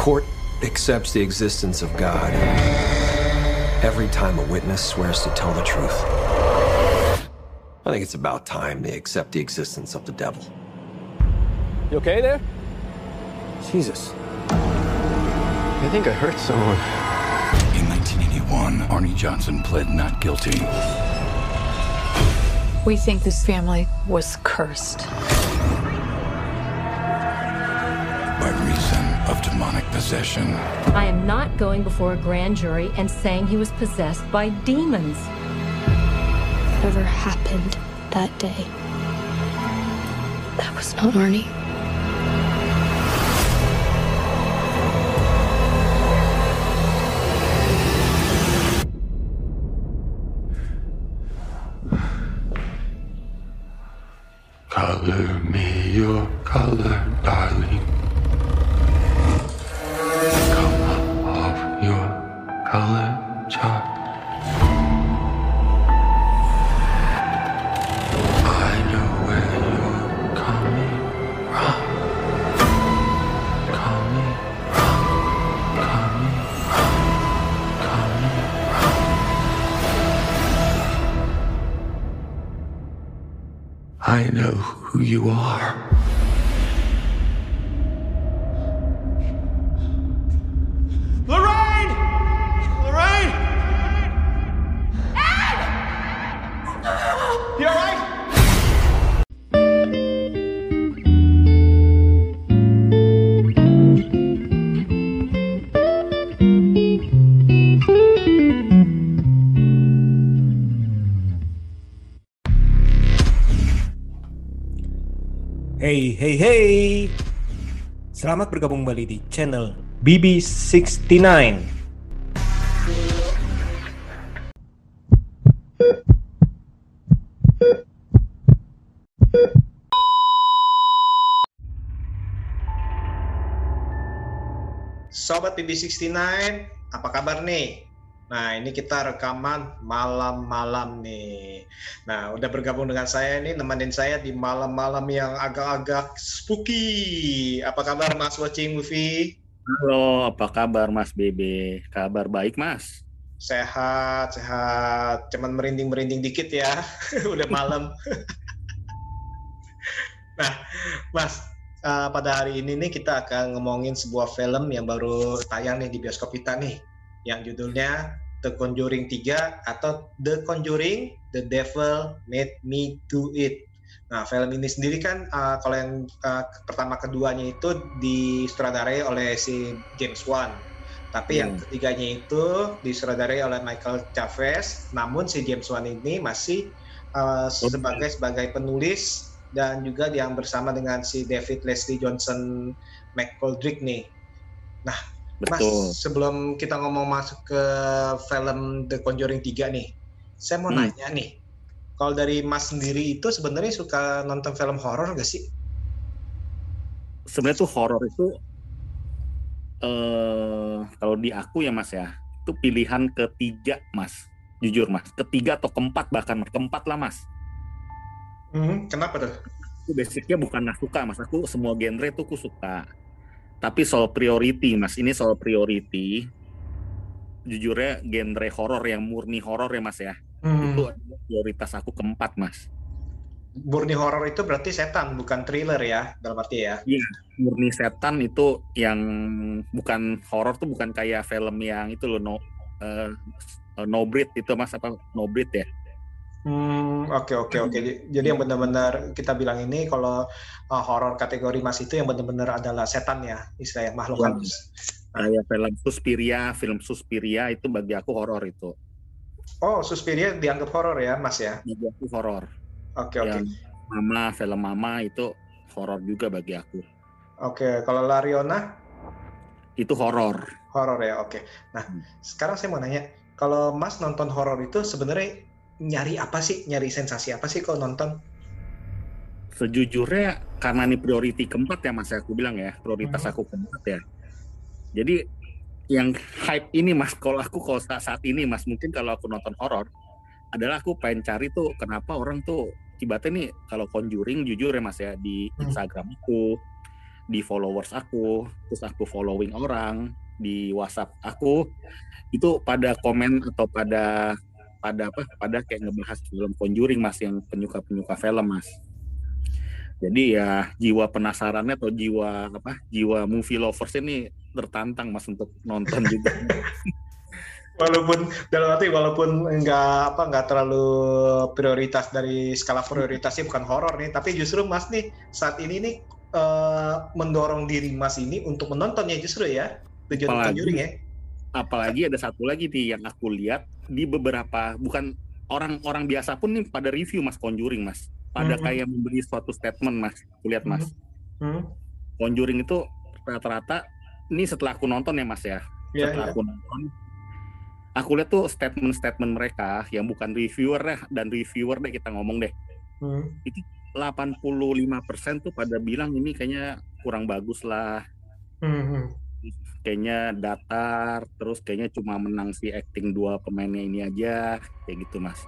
court accepts the existence of God every time a witness swears to tell the truth. I think it's about time they accept the existence of the devil. You okay there? Jesus. I think I hurt someone. In 1981, Arnie Johnson pled not guilty. We think this family was cursed. Demonic possession. I am not going before a grand jury and saying he was possessed by demons. Whatever happened that day, that was not Arnie. You are. Hey, hey. Selamat bergabung kembali di channel BB69. Sobat BB69, apa kabar nih? Nah, ini kita rekaman malam-malam nih. Nah, udah bergabung dengan saya nih, nemenin saya di malam-malam yang agak-agak spooky. Apa kabar Mas Watching Movie? Halo, apa kabar Mas Bebe? Kabar baik Mas? Sehat, sehat. Cuman merinding-merinding dikit ya. udah malam. nah, Mas, uh, pada hari ini nih kita akan ngomongin sebuah film yang baru tayang nih di bioskop kita nih yang judulnya The Conjuring 3 atau The Conjuring The Devil Made Me Do It. Nah, film ini sendiri kan uh, kalau yang uh, pertama keduanya itu disutradarai oleh si James Wan. Tapi hmm. yang ketiganya itu disutradarai oleh Michael Chavez. Namun si James Wan ini masih uh, sebagai sebagai penulis dan juga yang bersama dengan si David Leslie Johnson McGoldrick nih. Nah, Betul. Mas, sebelum kita ngomong masuk ke film The Conjuring 3 nih, saya mau hmm. nanya nih, kalau dari Mas sendiri itu sebenarnya suka nonton film horor gak sih? Sebenarnya tuh horor itu, uh, kalau di aku ya Mas ya, itu pilihan ketiga Mas, jujur Mas, ketiga atau keempat bahkan keempat lah Mas. Hmm, kenapa tuh? Itu basicnya bukan aku suka Mas, aku semua genre tuh aku suka tapi soal priority mas ini soal priority. Jujurnya genre horor yang murni horor ya mas ya. Hmm. itu prioritas aku keempat mas. Murni horor itu berarti setan bukan thriller ya dalam arti ya? Iya murni setan itu yang bukan horor tuh bukan kayak film yang itu loh no uh, no breed itu mas apa no breed ya Hmm, oke oke oke. Jadi yang benar-benar kita bilang ini kalau uh, horor kategori Mas itu yang benar-benar adalah setan ya, istilahnya makhluk halus. Kayak film Suspiria, film Suspiria itu bagi aku horor itu. Oh, Suspiria dianggap horor ya, Mas ya? Bagi aku horor. Oke oke. Mama, film Mama itu horor juga bagi aku. Oke, kalau Lariona? Itu horor. Horor ya, oke. Nah, hmm. sekarang saya mau nanya, kalau Mas nonton horor itu sebenarnya nyari apa sih? Nyari sensasi apa sih kalau nonton? Sejujurnya karena ini priority keempat ya mas aku bilang ya prioritas hmm. aku keempat ya. Jadi yang hype ini mas kalau aku kalau saat, saat ini mas mungkin kalau aku nonton horor adalah aku pengen cari tuh kenapa orang tuh tiba-tiba nih kalau conjuring jujur ya mas ya di hmm. Instagram aku di followers aku terus aku following orang di WhatsApp aku itu pada komen atau pada pada apa pada kayak ngebahas film Conjuring mas yang penyuka penyuka film mas. Jadi ya jiwa penasarannya atau jiwa apa jiwa movie lovers ini tertantang mas untuk nonton juga. Walaupun dalam arti walaupun nggak apa nggak terlalu prioritas dari skala prioritasnya bukan horor nih. Tapi justru mas nih saat ini nih uh, mendorong diri mas ini untuk menontonnya justru ya tujuan Conjuring ya apalagi ada satu lagi nih yang aku lihat di beberapa bukan orang-orang biasa pun nih pada review mas Conjuring mas pada mm -hmm. kayak memberi suatu statement mas aku lihat mas mm -hmm. Conjuring itu rata-rata ini setelah aku nonton ya mas ya yeah, setelah yeah. aku nonton aku lihat tuh statement-statement mereka yang bukan reviewer deh dan reviewer deh kita ngomong deh hmm. itu 85% tuh pada bilang ini kayaknya kurang bagus lah hmm. Kayaknya datar terus kayaknya cuma menang si acting dua pemainnya ini aja kayak gitu mas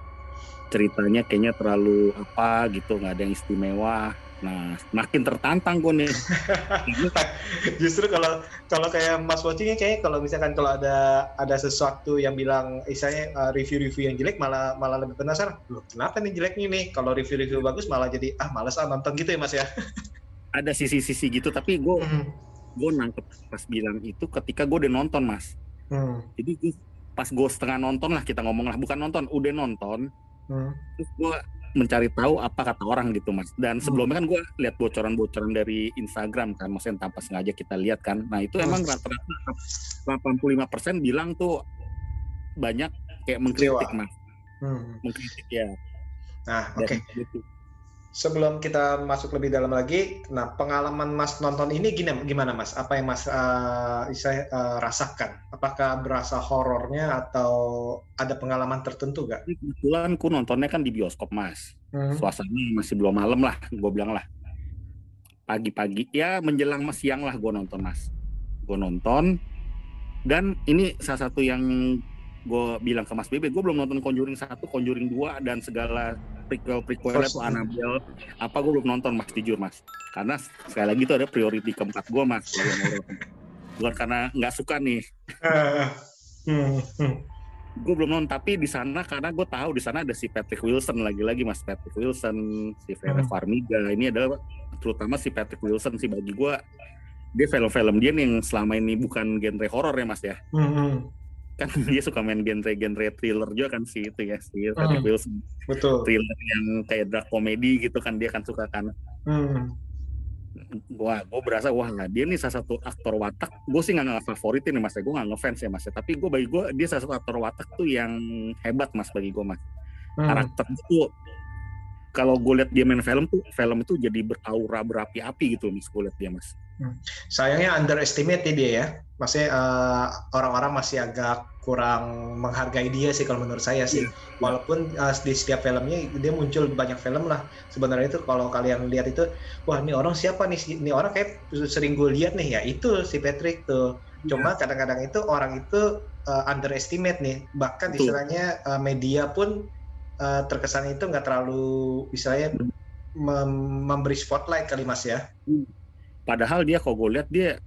ceritanya kayaknya terlalu apa gitu nggak ada yang istimewa Nah, makin tertantang gue nih. Justru kalau kalau kayak Mas Watchingnya kayak kalau misalkan kalau ada ada sesuatu yang bilang misalnya uh, review-review yang jelek malah malah lebih penasaran. Loh, kenapa nih jeleknya nih? Kalau review-review bagus malah jadi ah males ah nonton gitu ya Mas ya. ada sisi-sisi gitu tapi gue hmm. Gue nangkep pas bilang itu ketika gue udah nonton Mas. Hmm. Jadi pas gue setengah nonton lah kita ngomong lah bukan nonton udah nonton. Hmm. Terus gue mencari tahu apa kata orang gitu mas dan hmm. sebelumnya kan gue lihat bocoran-bocoran dari Instagram kan maksudnya tanpa sengaja kita lihat kan nah itu emang rata-rata 85% bilang tuh banyak kayak mengkritik mas hmm. mengkritik ya nah oke okay. gitu sebelum kita masuk lebih dalam lagi, nah pengalaman Mas nonton ini gini, gimana Mas? Apa yang Mas uh, saya uh, rasakan? Apakah berasa horornya atau ada pengalaman tertentu gak? Kebetulan ku nontonnya kan di bioskop Mas. Hmm. Suasananya masih belum malam lah, gue bilang lah. Pagi-pagi, ya menjelang siang lah gue nonton Mas. Gue nonton, dan ini salah satu yang gue bilang ke Mas Bebe, gue belum nonton Conjuring 1, Conjuring 2, dan segala prequel prequelnya tuh Annabelle apa gue belum nonton mas jujur mas. Karena sekali lagi tuh ada priority keempat gue mas. Bukan karena nggak suka nih. Hmm, hmm. gue belum nonton tapi di sana karena gue tahu di sana ada si Patrick Wilson lagi-lagi mas. Patrick Wilson si Vera hmm. Farmiga. Ini adalah terutama si Patrick Wilson sih. Bagi gue dia film-film dia nih yang selama ini bukan genre horor ya mas ya. Hmm. Kan dia suka main genre-genre thriller juga kan sih itu ya si Patrick hmm. Wilson. Betul. Thriller yang kayak dark comedy gitu kan dia kan suka kan. Hmm. wah gue berasa wah lah dia nih salah satu aktor watak. Gue sih nggak favoritin nih mas gue nggak ngefans ya mas tapi gue bagi gue dia salah satu aktor watak tuh yang hebat mas bagi gue mas. Hmm. karakter itu kalau gue lihat dia main film tuh film itu jadi beraura berapi-api gitu mas gue lihat dia mas hmm. sayangnya underestimate dia ya maksudnya uh, orang-orang masih agak kurang menghargai dia sih kalau menurut saya sih yeah. walaupun uh, di setiap filmnya dia muncul banyak film lah sebenarnya itu kalau kalian lihat itu wah ini orang siapa nih ini orang kayak sering gue lihat nih ya itu si Patrick tuh cuma iya. kadang-kadang itu orang itu uh, underestimate nih bahkan Betul. istilahnya uh, media pun uh, terkesan itu nggak terlalu misalnya mem memberi spotlight kali mas ya. Padahal dia kalau gue lihat dia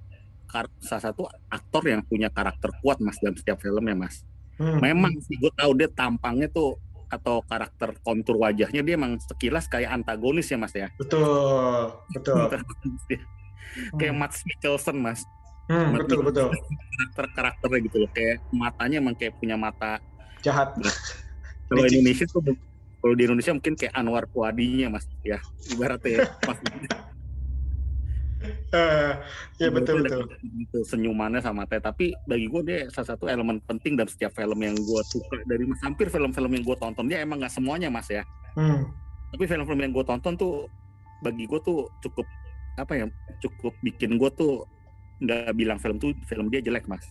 salah satu aktor yang punya karakter kuat mas dalam setiap filmnya mas. Hmm. Memang sih gue tahu dia tampangnya tuh atau karakter kontur wajahnya dia emang sekilas kayak antagonis ya mas ya. Betul, betul. kayak hmm. Matt Mikkelsen mas. Hmm, betul betul. Karakter karakternya gitu loh kayak matanya emang kayak punya mata jahat. Kalau Indonesia tuh kalau di Indonesia mungkin kayak Anwar Puadinya mas ya ibaratnya ya, mas. Uh, ya betul betul. Itu senyumannya sama teh. Tapi bagi gue dia salah satu elemen penting dalam setiap film yang gue suka dari mas hampir film-film yang gue tonton dia emang nggak semuanya mas ya. Hmm. Tapi film-film yang gue tonton tuh bagi gue tuh cukup apa ya cukup bikin gue tuh nggak bilang film tuh film dia jelek mas.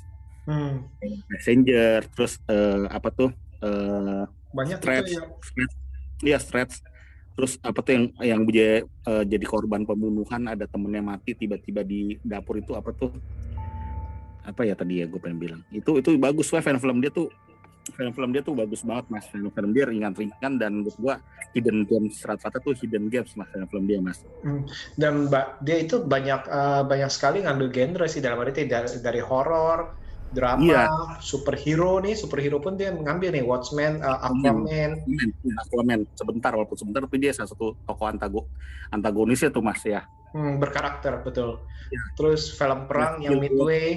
Hmm. Messenger terus uh, apa tuh uh, banyak stretch, itu ya. Iya stretch. Terus apa tuh yang yang jadi, uh, jadi korban pembunuhan ada temennya mati tiba-tiba di dapur itu apa tuh? Apa ya tadi ya gue pengen bilang. Itu itu bagus wah film-film dia tuh film-film dia tuh bagus banget mas film-film dia ringan-ringan dan menurut gua hidden games rata-rata tuh hidden games mas film-film dia mas Hmm. Dan mbak dia itu banyak eh, banyak sekali ngambil genre sih dalam arti dari, dari horor, drama, Iya. superhero nih, superhero pun dia mengambil nih Watchmen, eh, Aquaman. Aquaman, ya, Aquaman sebentar walaupun sebentar tapi dia salah satu tokoh antago antagonisnya tuh mas ya Hmm, berkarakter betul. Iya. Terus film perang Let's yang Kill Midway.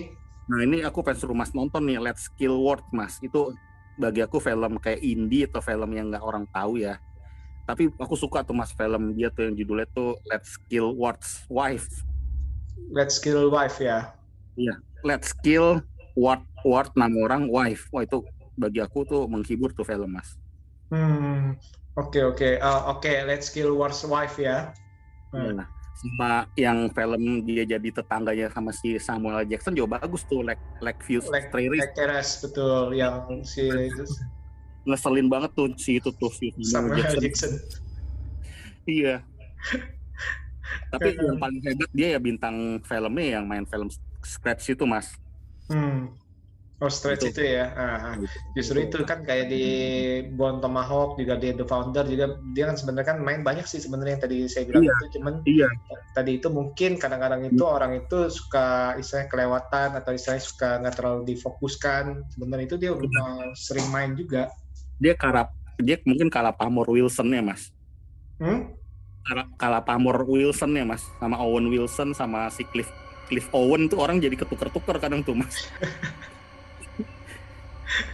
Nah ini aku pengen suruh mas nonton nih Let's Kill World mas itu bagi aku film kayak indie atau film yang nggak orang tahu ya. Tapi aku suka tuh mas film dia tuh yang judulnya tuh Let's Kill World's Wife. Let's Kill Wife ya. Iya, Let's Kill Ward Ward nama orang Wife. Wah itu bagi aku tuh menghibur tuh film mas. Hmm, oke oke Eh, oke Let's Kill War's Wife ya. Hmm. Nah, sama yang film dia jadi tetangganya sama si Samuel. Jackson juga bagus tuh like like Views Like, Trailers like Teres, betul yang si ngeselin banget tuh si itu tuh si Samuel L. Jackson. Iya. Tapi yang paling hebat dia ya bintang filmnya yang main film Scratch itu mas. Hmm. Oh stretch Itu. itu, ya. Ah, ah. Justru itu kan kayak di Bone Tomahawk juga di The Founder juga dia kan sebenarnya kan main banyak sih sebenarnya yang tadi saya bilang Iya. itu cuman Iya. tadi itu mungkin kadang-kadang itu orang itu suka istilahnya kelewatan atau istilahnya suka nggak terlalu difokuskan sebenarnya itu dia uh, sering main juga Dia kalah dia mungkin kalah pamor Wilson ya mas. hmm? Kalah, kalah pamor Wilson ya mas sama Owen Wilson sama si Cliff Cliff Owen tuh orang jadi ketuker-tuker kadang tuh mas.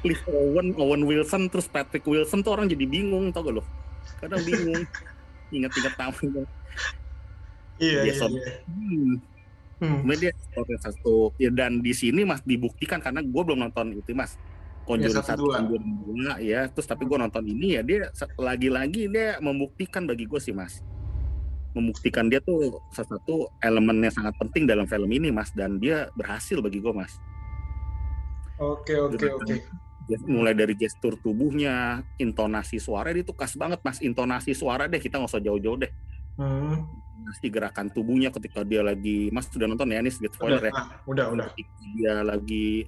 Cliff Owen, Owen Wilson, terus Patrick Wilson tuh orang jadi bingung tau gak lo? Kadang bingung. Ingat-ingat tamu. iya iya, iya. Hmm. Hmm. Dia satu ya, dan di sini mas dibuktikan karena gue belum nonton itu mas Conjuring Ya, satu, satu, dua. Conjuring dua ya terus tapi gue nonton ini ya dia lagi-lagi dia membuktikan bagi gue sih mas membuktikan dia tuh salah satu elemen yang sangat penting dalam film ini mas. Dan dia berhasil bagi gue mas. Oke oke oke. mulai dari gestur tubuhnya intonasi suara dia tuh khas banget mas. Intonasi suara deh kita nggak usah jauh-jauh deh. Hmm. Intonasi gerakan tubuhnya ketika dia lagi mas sudah nonton ya ini sedikit udah spoiler ya. ah, udah udah. Ketika dia lagi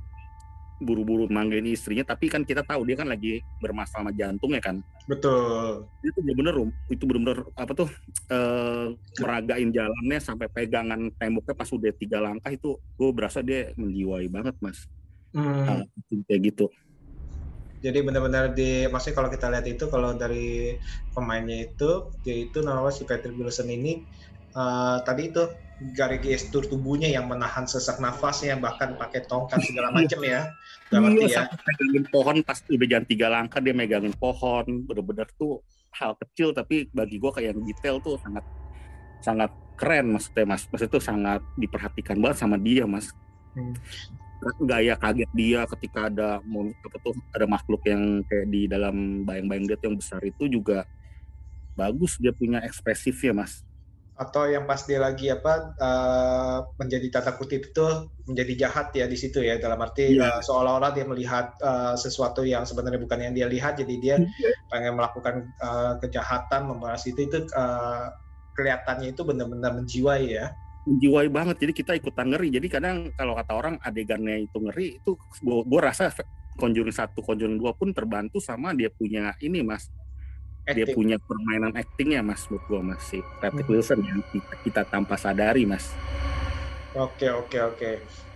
buru-buru manggilin istrinya tapi kan kita tahu dia kan lagi bermasalah sama jantungnya kan? Betul. Itu bener-bener itu bener-bener apa tuh eh, meragain jalannya sampai pegangan temboknya pas udah tiga langkah itu gue berasa dia menjiwai banget mas. Hmm. Hal kayak gitu. Jadi benar-benar di maksudnya kalau kita lihat itu kalau dari pemainnya itu dia itu namanya si Patrick Wilson ini eh, tadi itu dari gestur tubuhnya yang menahan sesak nafasnya bahkan pakai tongkat segala macam ya. Ngerti Iya, ya. megangin pohon pas udah jalan tiga langkah dia megangin pohon bener-bener tuh hal kecil tapi bagi gue kayak yang detail tuh sangat sangat keren maksudnya mas maksudnya tuh sangat diperhatikan banget sama dia mas Hmm. gaya kaget dia ketika ada apa tuh ada makhluk yang kayak di dalam bayang-bayang dia yang besar itu juga bagus dia punya ekspresifnya mas Atau yang pas dia lagi apa eh, menjadi tata kutip itu menjadi jahat ya di situ ya dalam arti Iya. eh, seolah-olah dia melihat eh, sesuatu yang sebenarnya bukan yang dia lihat jadi dia Iya. pengen melakukan eh, kejahatan membalas itu itu eh, kelihatannya itu benar-benar menjiwai ya. menjiwai banget jadi kita ikutan ngeri jadi kadang kalau kata orang adegannya itu ngeri itu gua, gua rasa Conjuring satu Conjuring dua pun terbantu sama dia punya ini mas dia Acting. punya permainan actingnya mas menurut gua mas si Patrick Hmm. Wilson yang kita, kita tanpa sadari mas Oke oke oke.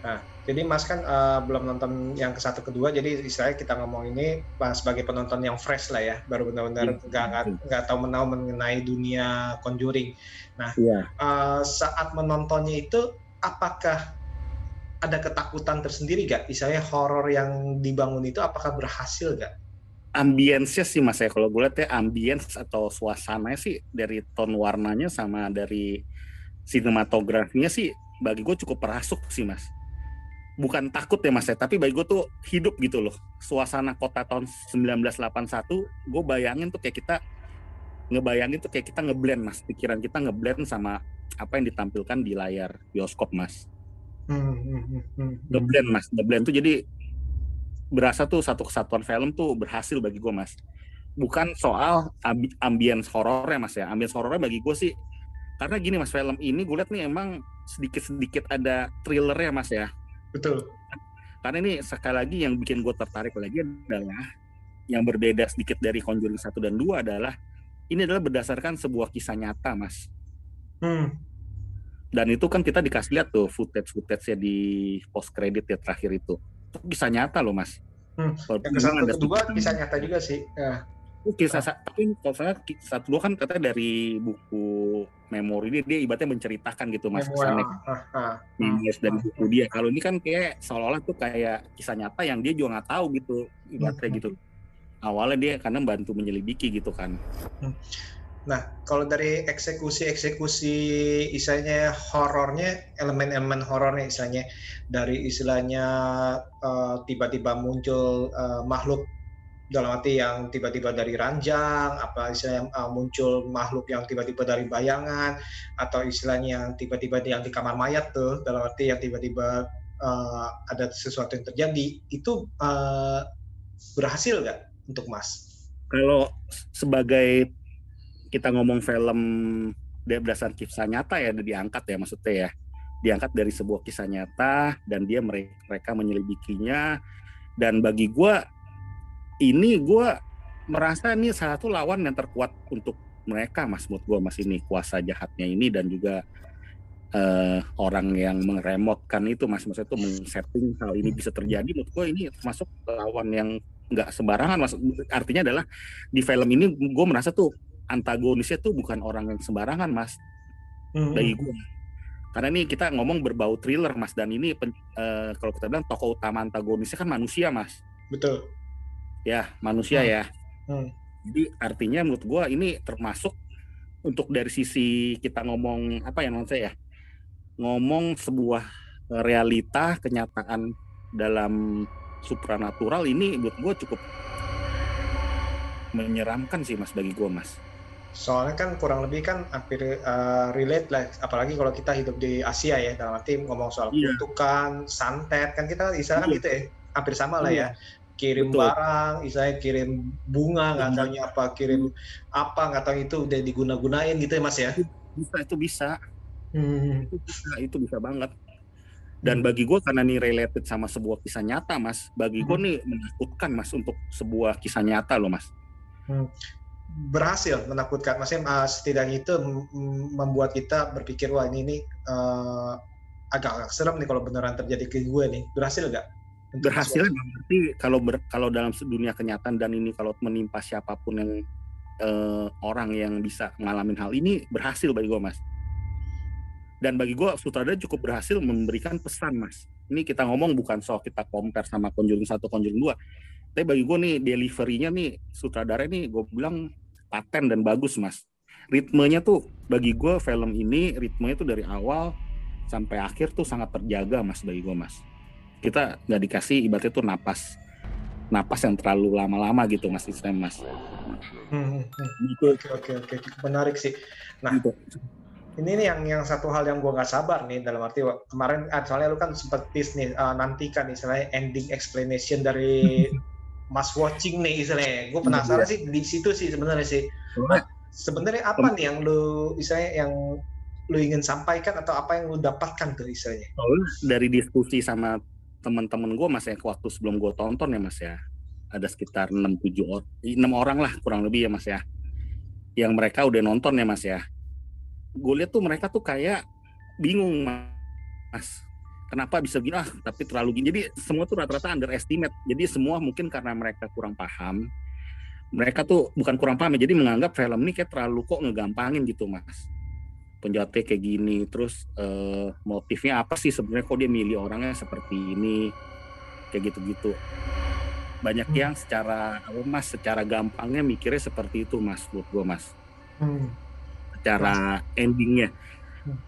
Nah jadi Mas kan eh, belum nonton yang ke satu kedua jadi istilahnya kita ngomong ini sebagai penonton yang fresh lah ya baru benar-benar Iya. nggak nggak nggak tahu menau mengenai dunia Conjuring. iya Eh, saat menontonnya itu apakah ada ketakutan tersendiri gak? Misalnya horor yang dibangun itu apakah berhasil gak? Ambience sih mas ya. Kalau gue lihat ya ambience atau suasananya sih dari tone warnanya sama dari sinematografinya sih bagi gue cukup merasuk sih mas. Bukan takut ya mas ya tapi bagi gue tuh hidup gitu loh. Suasana kota tahun 1981 gue bayangin tuh kayak kita ngebayangin tuh kayak kita ngeblend mas. Pikiran kita ngeblend sama apa yang ditampilkan di layar bioskop mas. Hmm, hmm, hmm. ngeblend mas. Ngeblend tuh jadi berasa tuh satu kesatuan film tuh berhasil bagi gue mas bukan soal ambi- ambience horornya mas ya ambience horornya bagi gue sih karena gini mas film ini gue liat nih emang sedikit sedikit ada thrillernya mas ya Betul. karena ini sekali lagi yang bikin gue tertarik lagi adalah yang berbeda sedikit dari Conjuring 1 dan 2 adalah ini adalah berdasarkan sebuah kisah nyata, Mas. Hmm. Dan itu kan kita dikasih lihat tuh footage-footage ya di post credit ya terakhir itu. Kisah nyata loh, Mas. Hmm. Walaupun Yang ada kedua sedikit- kisah nyata juga sih. Ya. Kisah sa- tapi kalau saya satu dua kan katanya dari buku memori dia dia ibaratnya menceritakan gitu mas Memoir. kesannya Ah, ah. memories dari buku dia. Kalau ini kan kayak seolah-olah tuh kayak kisah nyata yang dia juga nggak tahu gitu ibaratnya Hmm. gitu. Awalnya dia karena bantu menyelidiki gitu kan. Nah, kalau dari eksekusi-eksekusi istilahnya horornya, elemen-elemen horornya istilahnya dari istilahnya eh, tiba-tiba muncul eh, makhluk dalam arti yang tiba-tiba dari ranjang, apa istilahnya eh, muncul makhluk yang tiba-tiba dari bayangan, atau istilahnya yang tiba-tiba yang di kamar mayat tuh, dalam arti yang tiba-tiba eh, ada sesuatu yang terjadi, itu eh, berhasil nggak untuk Mas? Kalau sebagai kita ngomong film dia berdasarkan kisah nyata ya diangkat ya maksudnya ya. Diangkat dari sebuah kisah nyata dan dia mere- mereka menyelidikinya. Dan bagi gua ini gua merasa ini salah satu lawan yang terkuat untuk mereka mas menurut gua mas ini kuasa jahatnya ini dan juga eh, orang yang meremotkan itu mas. Maksudnya itu men-setting hal ini bisa terjadi. Menurut gua ini termasuk lawan yang nggak sembarangan mas. Artinya adalah di film ini gue merasa tuh antagonisnya tuh bukan orang yang sembarangan mas Hmm. bagi gue karena ini kita ngomong berbau thriller mas dan ini pen- eh, kalau kita bilang tokoh utama antagonisnya kan manusia mas Betul. ya manusia Hmm. ya Hmm. jadi artinya menurut gue ini termasuk untuk dari sisi kita ngomong apa ya maksud saya ya ngomong sebuah eh, realita kenyataan dalam supranatural ini menurut gue cukup menyeramkan sih mas bagi gue mas Soalnya kan kurang lebih kan hampir uh, relate lah, apalagi kalau kita hidup di Asia ya, dalam arti ngomong soal Iya. kutukan, santet, kan kita istilah kan Iya. gitu ya, hampir sama lah Iya. ya. Kirim Betul. barang, istilahnya kirim bunga, nggak Bunga. taunya apa, kirim apa, nggak tahu itu udah diguna-gunain gitu ya mas ya. bisa itu bisa Hmm. itu bisa itu bisa banget dan bagi gue karena ini related sama sebuah kisah nyata mas bagi gue Hmm. nih menakutkan mas untuk sebuah kisah nyata loh mas Berhasil menakutkan, maksudnya uh, setidaknya itu membuat kita berpikir wah ini nih uh, agak-agak serem nih kalau beneran terjadi ke gue nih. Berhasil nggak? Untuk berhasil berarti kalau ber- kalau dalam dunia kenyataan dan ini kalau menimpa siapa pun yang eh, orang yang bisa ngalamin hal ini berhasil bagi gue mas. Dan bagi gue sutradara cukup berhasil memberikan pesan mas. Ini kita ngomong bukan soal kita compare sama Conjuring 1 Conjuring 2 tapi bagi gue nih deliverynya nih sutradara nih gue bilang paten dan bagus mas ritmenya tuh bagi gue film ini ritmenya tuh dari awal sampai akhir tuh sangat terjaga mas bagi gue mas kita nggak dikasih ibaratnya tuh napas napas yang terlalu lama-lama gitu mas istilahnya mas Hmm, hmm, hmm. Gitu. Oke oke oke menarik sih. Nah Gitu. ini nih yang yang satu hal yang gua nggak sabar nih dalam arti kemarin ah, soalnya lu kan sempat tease nih ah, nantikan istilahnya ending explanation dari Mas Watching nih istilahnya. Gue penasaran Iya. sih di situ sih sebenarnya sih. Nah, sebenarnya apa nih yang lu istilahnya yang lu ingin sampaikan atau apa yang lu dapatkan tuh istilahnya? Dari diskusi sama teman-teman gue mas ya waktu sebelum gue tonton ya mas ya ada sekitar 6 7 orang 6 orang lah kurang lebih ya mas ya yang mereka udah nonton ya mas ya gue lihat tuh mereka tuh kayak bingung mas kenapa bisa gini ah tapi terlalu gini. Jadi semua tuh rata-rata underestimate. Jadi semua mungkin karena mereka kurang paham. Mereka tuh bukan kurang paham ya jadi menganggap film ini kayak terlalu kok ngegampangin gitu mas. Penjahatnya kayak gini terus eh, motifnya apa sih sebenarnya? Kok dia milih orangnya seperti ini? Kayak gitu-gitu. Banyak Hmm. yang secara apa mas secara gampangnya mikirnya seperti itu mas buat gue mas. Hmm. secara endingnya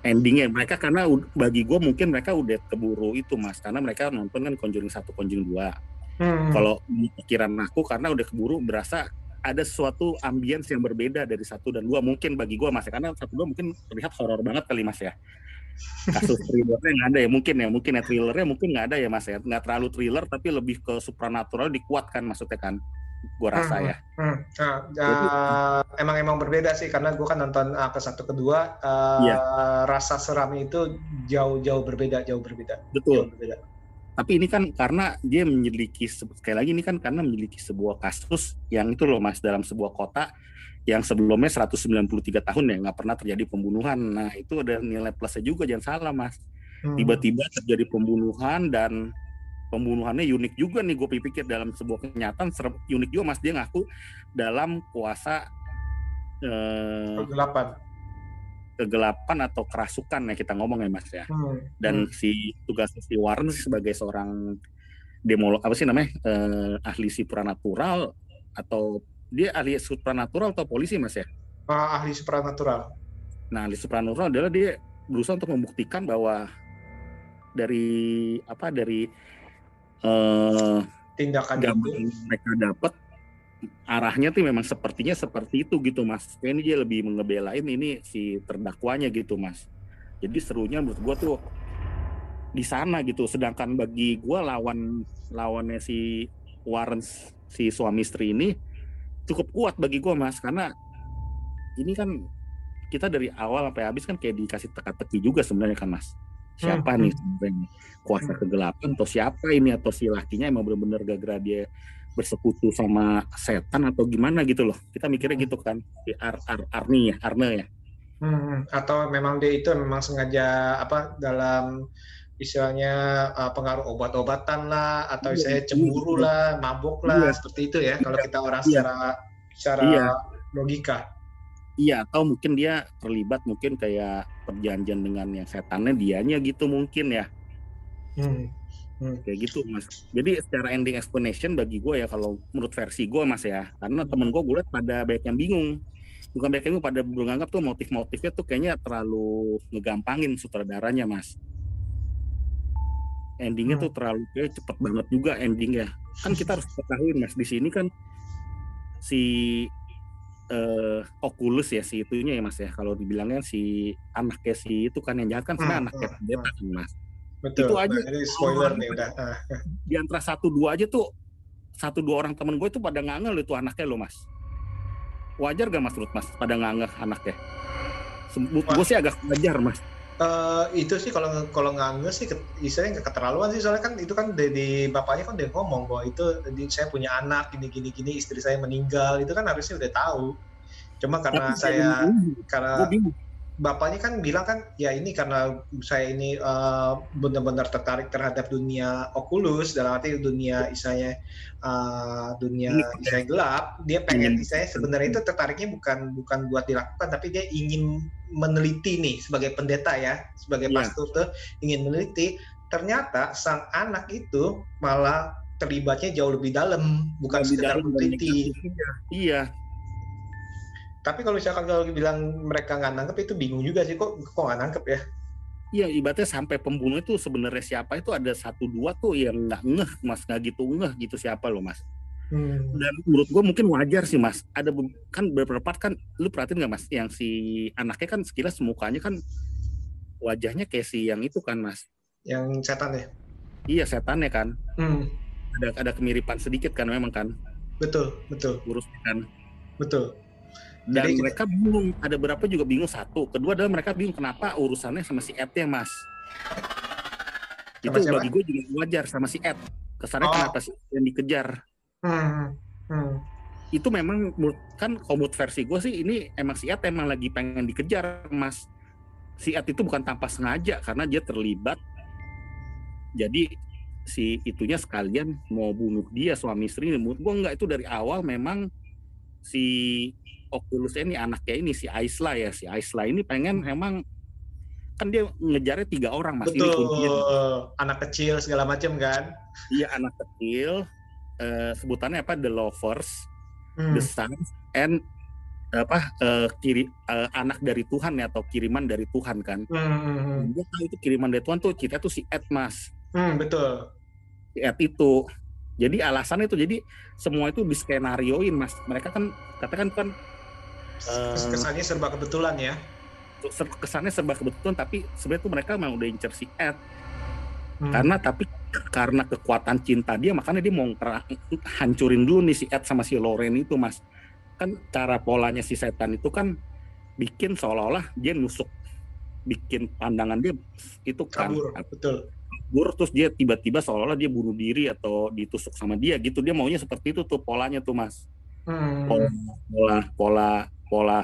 endingnya mereka karena bagi gue mungkin mereka udah keburu itu mas. Karena mereka nonton kan Conjuring satu Conjuring dua. Hmm. kalau pikiran aku karena udah keburu berasa ada suatu ambience yang berbeda dari satu dan dua mungkin bagi gua mas. Ya. karena satu dua mungkin terlihat horor banget kali mas ya. Kasus thrillernya nggak ada ya mungkin ya. Mungkin ya thrillernya mungkin nggak ada ya mas ya. Nggak terlalu thriller tapi lebih ke supranatural dikuatkan maksudnya kan gua rasa Hmm, ya Hmm. Nah, uh, emang emang berbeda sih karena gue kan nonton uh, ke satu kedua uh, Iya. rasa seramnya itu jauh-jauh berbeda jauh berbeda betul jauh berbeda. tapi ini kan karena dia menyelidiki sekali lagi ini kan karena menyelidiki sebuah kasus yang itu loh mas dalam sebuah kota yang sebelumnya 193 tahun ya nggak pernah terjadi pembunuhan. Nah itu ada nilai plusnya juga jangan salah mas. Hmm. Tiba-tiba terjadi pembunuhan dan pembunuhannya unik juga nih gue pikir dalam sebuah kenyataan serem- unik juga mas dia ngaku dalam kuasa eh, Kegelapan. kegelapan atau kerasukan ya kita ngomong ya mas ya Hmm. dan si tugas si Warren sebagai seorang demolog apa sih namanya eh, ahli supranatural atau dia ahli supranatural atau polisi mas ya Ah, ahli supranatural. nah ahli supranatural adalah dia berusaha untuk membuktikan bahwa dari apa dari eh Tindakan gambar itu. yang mereka dapat arahnya tuh memang sepertinya seperti itu gitu mas. Ini dia lebih mengebelain ini si terdakwanya gitu mas. Jadi serunya menurut gua tuh di sana gitu. Sedangkan bagi gua lawan lawannya si Warren si suami istri ini cukup kuat bagi gua mas. Karena ini kan kita dari awal sampai habis kan kayak dikasih teka-teki juga sebenarnya kan mas siapa Hmm, nih sebenarnya kuasa kegelapan atau siapa ini atau si lakinya emang bener-bener gara-gara dia bersekutu sama setan atau gimana gitu loh kita mikirnya gitu kan si Ar Ar Arni ya Arne ya Hmm, atau memang dia itu memang sengaja apa dalam istilahnya uh, pengaruh obat-obatan lah atau Iya, istilahnya iya, cemburu iya. lah, mabuk lah Iya. seperti itu ya kalau kita orang Iya. secara secara Iya. logika. Iya atau mungkin dia terlibat mungkin kayak perjanjian dengan yang setannya dianya gitu mungkin ya Hmm. Hmm. kayak gitu mas jadi secara ending explanation bagi gue ya kalau menurut versi gue mas ya karena temen gue gue liat pada banyak yang bingung bukan banyak yang bingung pada menganggap tuh motif-motifnya tuh kayaknya terlalu ngegampangin sutradaranya mas endingnya Hmm. tuh terlalu kayak cepet banget juga endingnya kan kita harus ketahui mas di sini kan si eh Oculus ya si itunya ya mas ya kalau dibilangnya si anaknya si itu kan yang jahat kan sebenarnya Hmm, anaknya hmm, pendeta kan mas Betul. Itu aja. Nah, ini spoiler nih udah. Ah. di antara satu dua aja tuh satu dua orang temen gue itu pada ngangel itu anaknya lo mas wajar gak mas menurut mas pada ngangeh anaknya gue sih agak wajar mas Eh, itu sih kalau kalau nggak sih istilahnya nggak keterlaluan sih. Soalnya kan itu kan dari bapaknya kan dia ngomong bahwa itu di- saya punya anak gini gini gini istri saya meninggal. Itu kan harusnya udah tahu. Cuma karena Tapi saya karena bapaknya kan bilang kan ya ini karena saya ini eh, benar-benar tertarik terhadap dunia Oculus dalam arti dunia istilahnya eh, dunia istilahnya gelap. Dia pengen istilahnya sebenarnya itu tertariknya bukan bukan buat dilakukan tapi dia ingin meneliti nih sebagai pendeta ya sebagai Iya. pastor tuh ingin meneliti ternyata sang anak itu malah terlibatnya jauh lebih dalam bukan Lebih sekedar dalam meneliti. iya. Tapi kalau misalkan kalau bilang mereka nggak nangkep itu bingung juga sih kok kok nggak nangkep ya? Iya ibaratnya sampai pembunuh itu sebenarnya siapa? Itu ada satu dua tuh yang nggak ngeh mas. Nggak gitu ngeh gitu siapa lo mas Hmm. dan menurut gue mungkin wajar sih mas. Ada kan beberapa part kan lu perhatiin nggak mas? Yang si anaknya kan sekilas mukanya kan wajahnya kayak si yang itu kan mas? Yang setan ya? Iya setannya kan. Hmm, ada ada kemiripan sedikit kan memang kan. Betul, betul, urus kan. Betul. dan Jadi mereka bingung. Ada berapa juga bingung. Satu. Kedua adalah mereka bingung kenapa urusannya sama si Ed ya mas. Itu siapa? bagi gue juga wajar sama si Ed. Kesannya Oh. kenapa sih yang dikejar Hmm, hmm, itu memang kan komut versi gue sih ini emang si Ed emang lagi pengen dikejar mas. Si Ed itu bukan tanpa sengaja karena dia terlibat. Jadi si itunya sekalian mau bunuh dia suami istri ini. Menurut gue enggak itu dari awal memang si Oculus ini anaknya ini si Aisla ya. Si Aisla ini pengen emang kan dia ngejarnya tiga orang mas. Ini betul. kuncinya Anak kecil segala macam kan. dia anak kecil eh, sebutannya apa? The lovers Hmm, the sons and apa eh, kiri eh, anak dari Tuhan ya atau kiriman dari Tuhan kan? Hmm, hmm, hmm. dia tahu itu kiriman dari Tuhan tuh kita tuh si Ed mas. Hmm, betul. si Ed itu. Jadi alasannya itu jadi semua itu di skenarioin mas. Mereka kan katakan kan Kes- Kesannya serba kebetulan ya. kesannya serba kebetulan tapi sebenarnya tuh mereka memang udah incer si Ed Hmm. karena tapi karena kekuatan cinta dia makanya dia mau hancurin dulu nih si Ed sama si Loren itu mas kan cara polanya si setan itu kan bikin seolah-olah dia nusuk bikin pandangan dia itu kan kabur, betul. kabur terus dia tiba-tiba seolah-olah dia bunuh diri atau ditusuk sama dia gitu dia maunya seperti itu tuh polanya tuh mas Hmm. pola pola pola, pola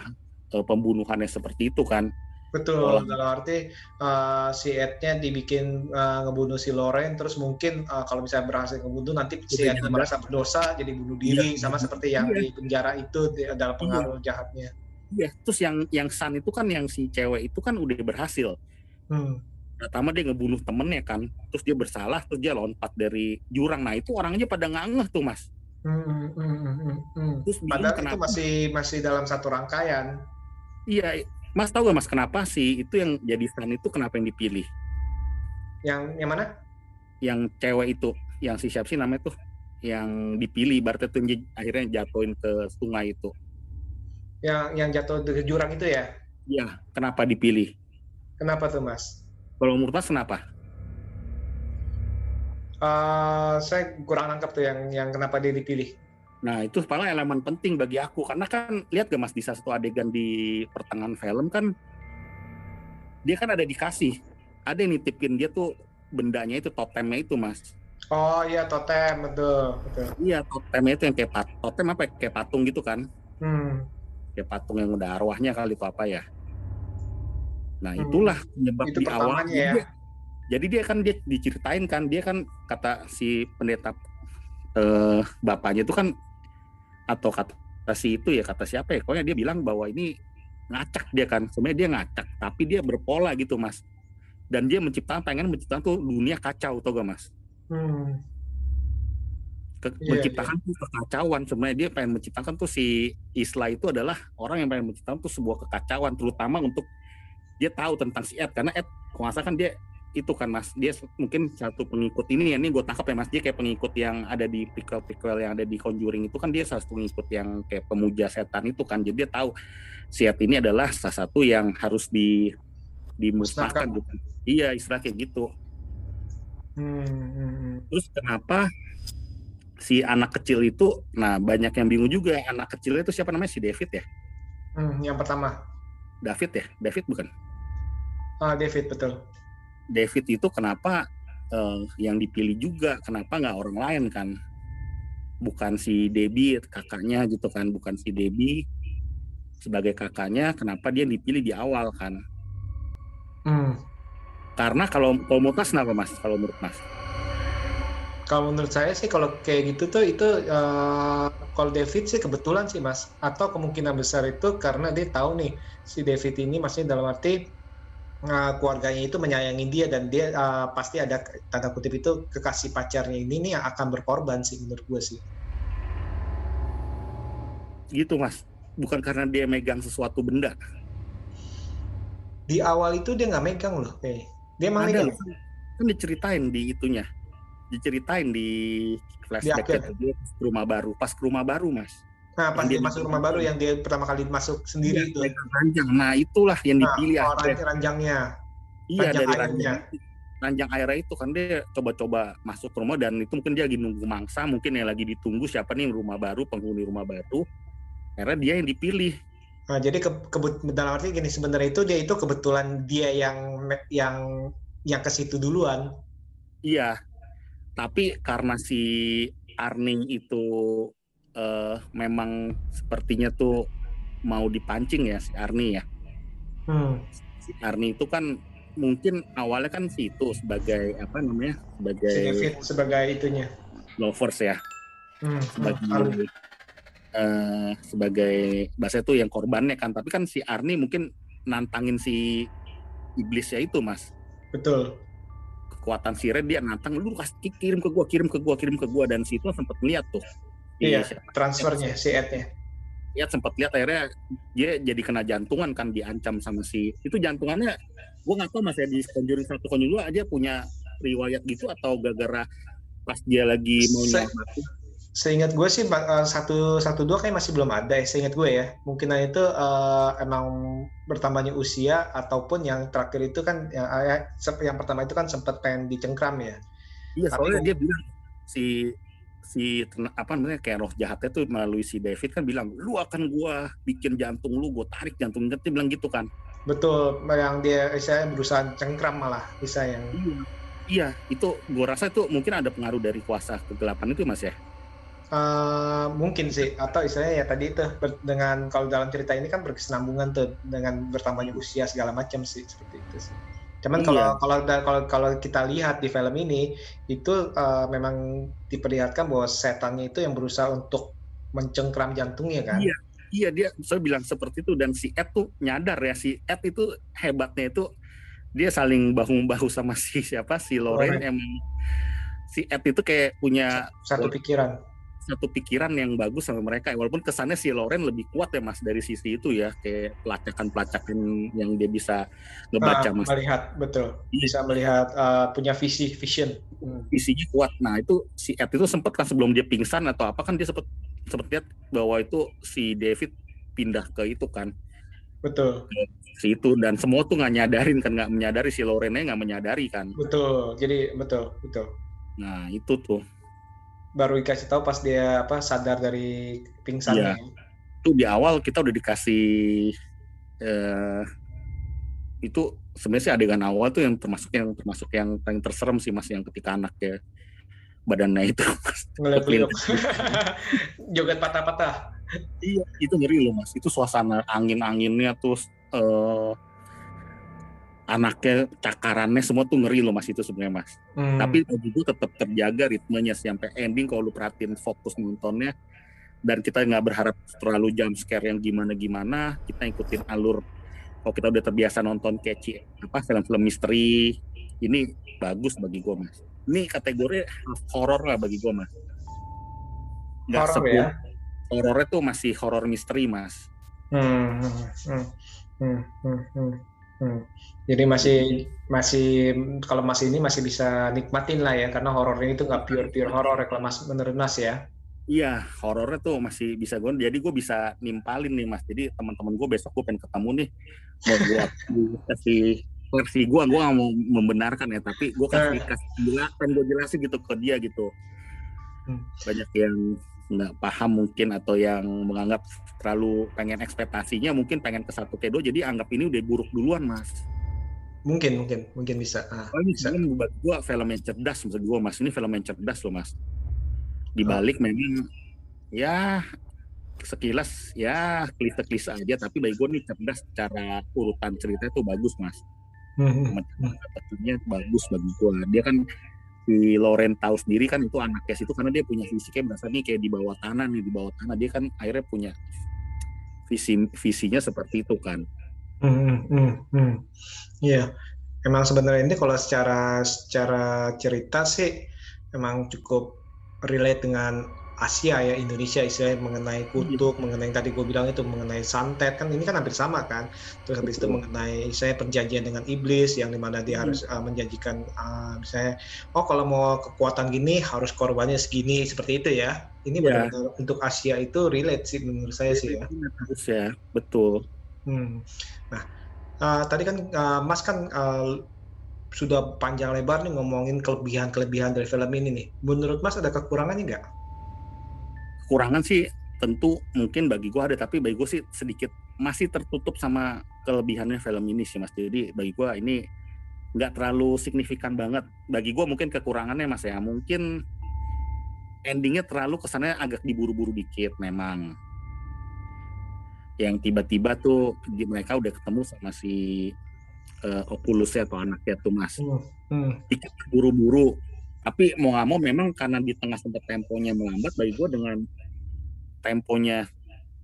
eh, pembunuhannya seperti itu kan Betul, Pola. dalam arti uh, si Ed-nya dibikin uh, ngebunuh si Loren, terus mungkin uh, kalau misalnya berhasil ngebunuh, nanti si Ed merasa berdosa, jadi bunuh diri, Iya. sama seperti yang Iya. di penjara itu dalam pengaruh jahatnya. Iya, terus yang yang San itu kan yang si cewek itu kan udah berhasil. Hmm. Pertama dia ngebunuh temennya kan, terus dia bersalah, terus dia lompat dari jurang. Nah itu orangnya pada ngangeh tuh mas. Hmm, hmm, hmm, hmm, hmm. Terus bingung Padahal itu kenapa? masih masih dalam satu rangkaian. Iya, mas tahu gak mas kenapa sih itu yang jadi San itu kenapa yang dipilih? Yang yang mana? Yang cewek itu, yang si siapa sih namanya tuh? Yang dipilih, berarti tuh yang akhirnya jatuhin ke sungai itu. Yang yang jatuh ke jurang itu ya? Iya, kenapa dipilih? Kenapa tuh mas? Kalau menurut mas kenapa? Eh, saya kurang nangkep tuh yang yang kenapa dia dipilih. Nah itu malah elemen penting bagi aku karena kan lihat gak mas di salah satu adegan di pertengahan film kan dia kan ada dikasih ada yang nitipin dia tuh bendanya itu totemnya itu mas Oh iya totem betul betul. iya totemnya itu yang kayak pat, totem apa ya? kayak patung gitu kan Hmm. kayak patung yang udah arwahnya kali itu apa ya nah Hmm. itulah penyebab Itu di awal ya. dia, jadi dia kan dia diceritain kan dia kan kata si pendeta eh, bapaknya itu kan atau kata si itu ya kata siapa ya? Pokoknya dia bilang bahwa ini ngacak dia kan. Sebenarnya dia ngacak tapi dia berpola gitu mas. Dan dia menciptakan pengen menciptakan tuh dunia kacau tau gak mas? Hmm. Ke- Iya, menciptakan tuh kekacauan. Sebenarnya dia pengen menciptakan tuh si Isla itu adalah orang yang pengen menciptakan tuh sebuah kekacauan terutama untuk dia tahu tentang si Ed. Karena Ed kalau salah kan dia itu kan mas dia mungkin satu pengikut ini ya ini gue tangkap ya mas dia kayak pengikut yang ada di prequel prequel yang ada di Conjuring itu kan dia salah satu pengikut yang kayak pemuja setan itu kan jadi dia tahu si Ed ini adalah salah satu yang harus di dimusnahkan gitu iya istilah kayak gitu Hmm, hmm, hmm. Terus kenapa si anak kecil itu, nah banyak yang bingung juga anak kecil itu siapa namanya si David ya? Hmm, yang pertama David ya? David bukan? ah, David betul. David itu kenapa eh, yang dipilih juga? Kenapa nggak orang lain kan? Bukan si Debbie kakaknya gitu kan? Bukan si Debbie sebagai kakaknya, kenapa dia dipilih di awal kan? Hmm. Karena kalau kalau menurut Mas kenapa Mas? Kalau menurut Mas? Kalau menurut saya sih kalau kayak gitu tuh itu eh, kalau David sih kebetulan sih mas atau kemungkinan besar itu karena dia tahu nih si David ini maksudnya dalam arti eh, keluarganya itu menyayangi dia dan dia eh, pasti ada tanda kutip itu kekasih pacarnya ini nih yang akan berkorban sih menurut gue sih. Gitu Mas. Bukan karena dia megang sesuatu benda. Di awal itu dia nggak megang loh, kayak dia emang Ada megang. loh. kan diceritain di itunya diceritain di flashback akhir. dia ke rumah baru pas ke rumah baru mas Nah pas dia masuk rumah baru yang dia pertama kali masuk sendiri Iya, itu. megang ranjang nah itulah yang Nah, dipilih oh, akhirnya. ranjang- ranjangnya. iya ranjang dari airnya. ranjang ranjang airnya itu kan dia coba-coba masuk ke rumah dan itu mungkin dia lagi nunggu mangsa mungkin yang lagi ditunggu siapa nih rumah baru penghuni rumah baru karena dia yang dipilih Nah, jadi ke, kebet- dalam arti gini sebenarnya itu dia itu kebetulan dia yang yang yang ke situ duluan. Iya, tapi karena si Arning itu eh, memang sepertinya tuh mau dipancing ya si Arni ya. Hmm. Si Arni itu kan mungkin awalnya kan si itu sebagai apa namanya sebagai Si David sebagai itunya. lovers ya, Hmm. sebagai eh, sebagai bahasa itu yang korbannya kan. Tapi kan si Arni mungkin nantangin si iblisnya itu mas. Betul. kekuatan si Red dia nantang lu kasih kirim ke gua kirim ke gua kirim ke gua dan si itu sempat melihat tuh Iya, siapa- transfernya si Ed-nya. dia sempat lihat akhirnya dia jadi kena jantungan kan diancam sama si itu jantungannya gua nggak tahu mas ya di Conjuring satu Conjuring dua dia punya riwayat gitu atau gara-gara pas dia lagi mau Se- nyelamatin Seingat gue sih eh, satu satu dua kayak masih belum ada ya. Seingat gue ya. Mungkinan itu eh, emang bertambahnya usia ataupun yang terakhir itu kan yang, sep- yang pertama itu kan sempat pengen dicengkram ya. iya Tapi- soalnya dia bilang si si apa namanya kayak roh jahatnya tuh melalui si David kan bilang lu akan gua bikin jantung lu gua tarik jantung dia bilang gitu kan Betul, yang dia saya berusaha cengkram malah bisa yang Iya. Iya, itu gue rasa itu mungkin ada pengaruh dari kuasa kegelapan itu mas ya. Uh, mungkin sih atau istilahnya ya tadi itu dengan kalau dalam cerita ini kan berkesinambungan tuh dengan bertambahnya usia segala macam sih seperti itu sih. Cuman kalau iya. kalau kalau kalau kita lihat di film ini itu uh, memang diperlihatkan bahwa setannya itu yang berusaha untuk mencengkram jantungnya kan. Iya, iya dia saya bilang seperti itu. Dan si Ed tuh nyadar ya si Ed itu hebatnya itu dia saling bahu bahu sama si siapa? Si Loren oh, emang. Si Ed itu kayak punya satu pikiran satu pikiran yang bagus sama mereka. Walaupun kesannya si Loren lebih kuat ya mas dari sisi itu ya. Kayak pelacakan pelacakan yang dia bisa ngebaca nah, mas. melihat betul. Iya. bisa melihat uh, punya visi vision. Hmm. visinya kuat. Nah itu si Ed itu sempat kan sebelum dia pingsan atau apa kan dia sempat sempat lihat bahwa itu si David pindah ke itu kan. Betul. Si itu. Dan semua tuh nggak nyadarin kan nggak menyadari si Lorennya nggak menyadari kan. Betul. Jadi betul betul. Nah itu tuh baru dikasih tahu pas dia apa sadar dari pingsannya. Ya. Itu di awal kita udah dikasih eh, itu sebenarnya sih adegan awal tuh yang termasuk yang termasuk yang paling terserem sih mas yang ketika anak ya badannya itu joget patah-patah. Iya itu ngeri loh mas. Itu suasana angin-anginnya terus eh, anaknya cakarannya semua tuh ngeri loh mas itu sebenarnya mas. Hmm. tapi bagi gue tetap terjaga ritmenya sampai ending kalau lu perhatiin fokus nontonnya dan kita nggak berharap terlalu jump scare yang gimana gimana kita ikutin alur kalau kita udah terbiasa nonton keci apa film-film misteri ini bagus bagi gue mas. Ini kategori horor lah bagi gue mas. Nggak sebut ya? horornya tuh masih horor misteri mas. Hmm, hmm, hmm, hmm, hmm, hmm. Hmm. Jadi masih masih kalau Mas ini masih bisa nikmatin lah ya karena horornya itu nggak pure pure horor ya kalau Mas menurut Mas ya. Iya, horornya tuh masih bisa gue. Jadi gue bisa nimpalin nih Mas. Jadi teman-teman gue besok gue pengen ketemu nih mau gue kasih versi gue. Gue gak mau membenarkan ya, tapi gue kasih kasih jelasin gue jelasin gitu ke dia gitu. Hmm. Banyak yang nggak paham mungkin atau yang menganggap terlalu pengen ekspektasinya mungkin pengen ke satu kedo jadi anggap ini udah buruk duluan mas mungkin mungkin mungkin bisa ah, oh, ini bisa buat gua film yang cerdas maksud gua mas ini film yang cerdas loh mas dibalik oh. memang ya sekilas ya klise-klise aja tapi bagi gue nih cerdas cara urutan cerita itu bagus mas hmm. hmm. bagus bagi gue dia kan si Loren tahu sendiri kan itu anaknya situ karena dia punya fisiknya berasa nih kayak di bawah tanah nih di bawah tanah dia kan akhirnya punya visi visinya seperti itu kan. Hmm, hmm, hmm. Iya, emang sebenarnya ini kalau secara secara cerita sih emang cukup relate dengan Asia ya Indonesia istilahnya mengenai iya. kutub, hmm. mengenai yang tadi gue bilang itu mengenai santet kan ini kan hampir sama kan. Terus habis itu mengenai saya perjanjian dengan iblis yang di mana dia hmm. harus uh, menjanjikan uh, misalnya oh kalau mau kekuatan gini harus korbannya segini seperti itu ya. Ini yeah. benar-benar untuk Asia itu relate sih menurut saya sih ya. Harus ya, betul. Hmm. Nah, uh, tadi kan uh, Mas kan uh, sudah panjang lebar nih ngomongin kelebihan-kelebihan dari film ini nih. Menurut Mas ada kekurangannya nggak? Kekurangan sih tentu mungkin bagi gue ada tapi bagi gue sih sedikit masih tertutup sama kelebihannya film ini sih mas. Jadi bagi gue ini nggak terlalu signifikan banget. Bagi gue mungkin kekurangannya mas ya. Mungkin endingnya terlalu kesannya agak diburu-buru dikit memang. Yang tiba-tiba tuh mereka udah ketemu sama si uh, Oculus atau anaknya tuh mas. Hmm. Hmm. buru-buru. Tapi mau nggak mau memang karena di tengah sempat temponya melambat bagi gue dengan temponya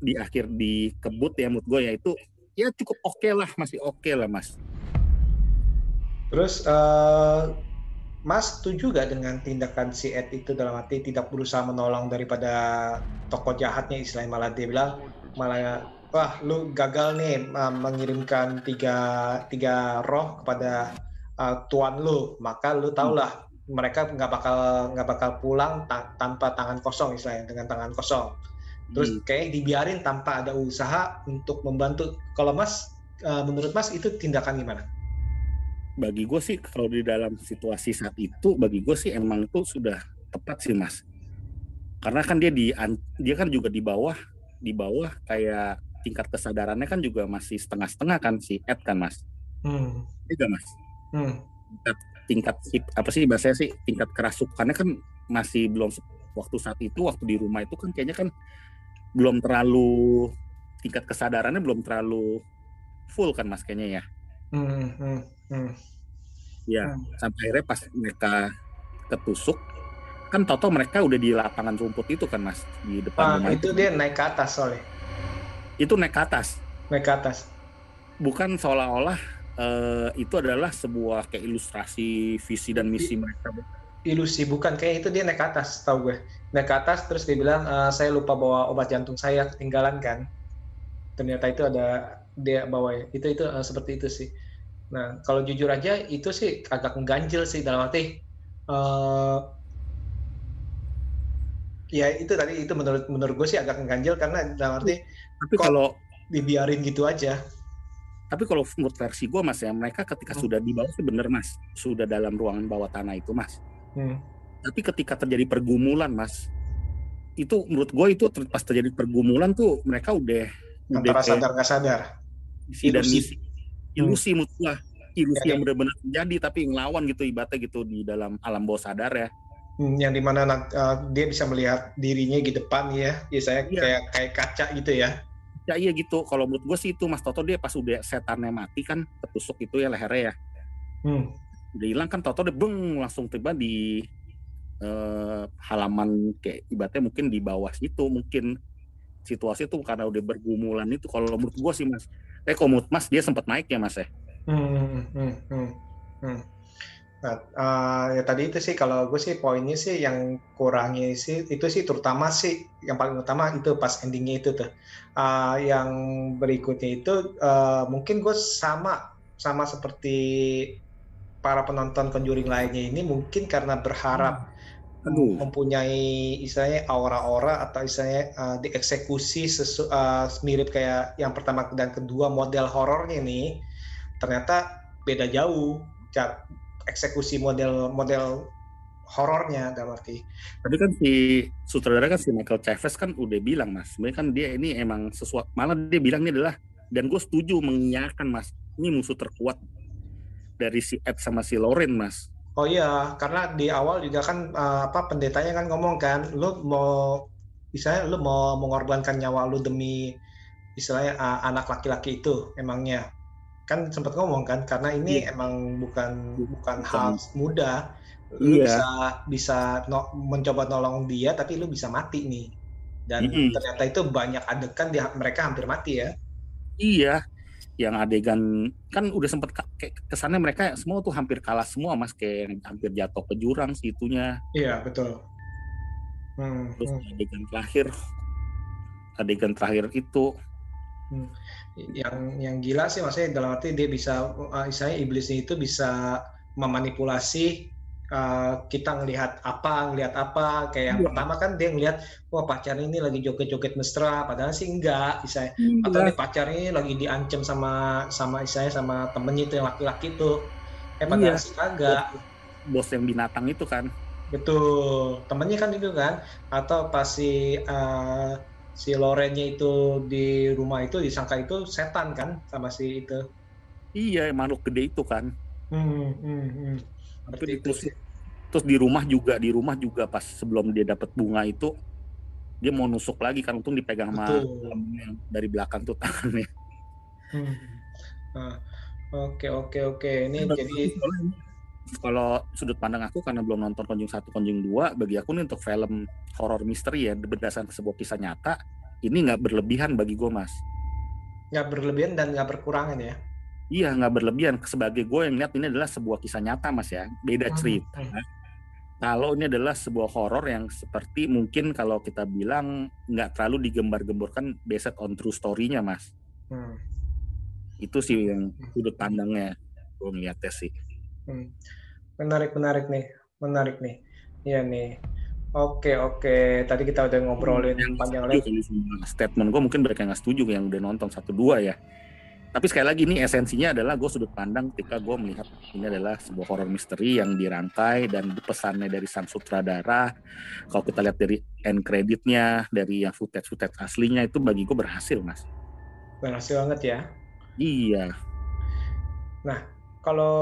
di akhir di kebut ya menurut gue ya itu ya cukup oke okay lah masih oke okay lah mas. Terus uh, mas setuju gak dengan tindakan si Ed itu dalam arti tidak berusaha menolong daripada tokoh jahatnya istilahnya malah dia bilang malah wah lu gagal nih uh, mengirimkan tiga tiga roh kepada uh, tuan lu. Maka lu tahulah mereka nggak bakal nggak bakal pulang ta tanpa tangan kosong istilahnya dengan tangan kosong terus hmm. kayak dibiarin tanpa ada usaha untuk membantu. Kalau mas uh, menurut mas itu tindakan gimana? Bagi gue sih kalau di dalam situasi saat itu bagi gue sih emang itu sudah tepat sih mas. Karena kan dia di dia kan juga di bawah di bawah kayak tingkat kesadarannya kan juga masih setengah-setengah kan si Ed kan mas? Hmm. iya mas. Hmm. Tingkat hip, apa sih bahasanya sih tingkat kerasukannya kan masih belum waktu saat itu waktu di rumah itu kan kayaknya kan belum terlalu tingkat kesadarannya belum terlalu full kan mas kayaknya ya. Hmm, hmm, hmm. Ya sampai akhirnya pas mereka ketusuk kan toto mereka udah di lapangan rumput itu kan mas di depan Ah, rumah itu dia naik ke atas soalnya. itu naik ke atas Naik ke atas. bukan seolah-olah eh, itu adalah sebuah kayak ilustrasi visi dan misi mereka Ilusi bukan kayak itu dia naik ke atas, tahu gue. Naik ke atas terus dia bilang "Eh, saya lupa bawa obat jantung saya ketinggalan kan. Ternyata itu ada dia bawa itu itu eh, seperti itu sih. Nah kalau jujur aja itu sih agak mengganjil sih dalam arti eh, ya itu tadi itu menurut menurut gue sih agak mengganjil karena dalam arti tapi kalau dibiarin gitu aja. tapi kalau menurut versi gue mas ya mereka ketika sudah di bawah sih bener mas sudah dalam ruangan bawah tanah itu mas Hmm. Tapi ketika terjadi pergumulan mas itu menurut gue itu ter- pas terjadi pergumulan tuh mereka udah udah Antara kayak sadar nggak sadar. visi dan ilusi. misi ilusi menurut gua ilusi Ya, yang benar-benar terjadi tapi ngelawan gitu ibaratnya gitu di dalam alam bawah sadar ya Hmm, yang di mana eh, dia bisa melihat dirinya di depan ya, ya saya Iya. kayak kayak kaca gitu ya. ya iya gitu kalau menurut gue sih itu mas Toto dia pas udah setannya mati kan ketusuk itu ya lehernya ya Hmm. udah hilang kan Toto dia beng langsung tiba di eh, halaman kayak ibaratnya mungkin di bawah situ mungkin situasi itu karena udah bergumulan itu kalau menurut gue sih mas eh kalau menurut mas dia sempat naik ya mas ya Hmm, hmm, hmm, hmm. Nah, eh, ya tadi itu sih kalau gue sih poinnya sih yang kurangnya sih itu sih terutama sih yang paling utama itu pas endingnya itu tuh. Eh, yang berikutnya itu eh, mungkin gue sama sama seperti para penonton Conjuring lainnya ini mungkin karena berharap Aduh. mempunyai istilahnya aura-aura atau istilahnya uh, dieksekusi sesu, uh, mirip kayak yang pertama dan kedua model horornya nih ternyata beda jauh Ca- eksekusi model model horornya dalam arti Tadi kan si sutradara kan si Michael Chavez kan udah bilang mas, sebenarnya kan dia ini emang sesuatu malah dia bilang ini adalah dan gue setuju mengiyakan mas, ini musuh terkuat dari si Ed sama si Lauren mas. Oh iya, karena di awal juga kan uh, apa pendetanya kan ngomong kan, lu mau misalnya lu mau mengorbankan nyawa lu demi istilahnya uh, anak laki-laki itu emangnya. Kan sempat ngomong kan karena ini emang bukan bukan. hal mudah. Lu Iya. bisa bisa no- mencoba nolong dia tapi lu bisa mati nih. Dan Mm-mm. ternyata itu banyak adegan dia mereka hampir mati ya. Iya, yang adegan kan udah sempet ka- kayak kesannya mereka semua tuh hampir kalah semua mas, kayak hampir jatuh ke jurang situnya. iya betul Hmm, Terus hmm. adegan terakhir, adegan terakhir itu Hmm. yang yang gila sih maksudnya dalam arti dia bisa uh, istilahnya iblisnya itu bisa memanipulasi uh, kita ngelihat apa ngelihat apa kayak yang Iya. pertama kan dia ngelihat wah pacar ini lagi joget-joget mesra padahal sih enggak istilahnya Iya. atau nih pacar ini lagi diancam sama sama istilahnya sama temennya itu yang laki-laki itu eh padahal Iya. sih kagak bos yang binatang itu kan. Betul, temennya kan itu kan, atau pas si eh, si Lorennya itu di rumah itu disangka itu setan kan sama si itu. Iya, makhluk gede itu kan. Hmm, hmm, hmm. Seperti itu terus, sih. terus di rumah juga di rumah juga pas sebelum dia dapat bunga itu dia mau nusuk lagi kan untung dipegang sama dari belakang tuh tangannya. Hmm. Nah, Oke oke oke, ini jadi kalau sudut pandang aku karena belum nonton Conjuring 1, Conjuring 2, bagi aku nih untuk film horor misteri ya berdasarkan sebuah kisah nyata, ini nggak berlebihan bagi gue mas. nggak berlebihan dan nggak berkurangan ya. Iya nggak berlebihan. Sebagai gue yang lihat ini adalah sebuah kisah nyata mas ya, beda Hmm, cerita. Kalau ini adalah sebuah horor yang seperti mungkin kalau kita bilang nggak terlalu digembar-gemborkan based on true story-nya mas. Hmm. Itu sih yang sudut pandangnya gue ngeliatnya sih. Hmm. Menarik, menarik nih, menarik nih. Iya nih. Oke, oke. Tadi kita udah ngobrolin panjang setuju lebar. statement gue mungkin mereka nggak setuju yang udah nonton satu dua ya tapi sekali lagi ini esensinya adalah gue sudut pandang ketika gue melihat ini adalah sebuah horror misteri yang dirangkai dan pesannya dari sang sutradara. Kalau kita lihat dari end creditnya dari yang footage footage aslinya itu bagi gue berhasil mas. Berhasil banget ya. iya. Nah, kalau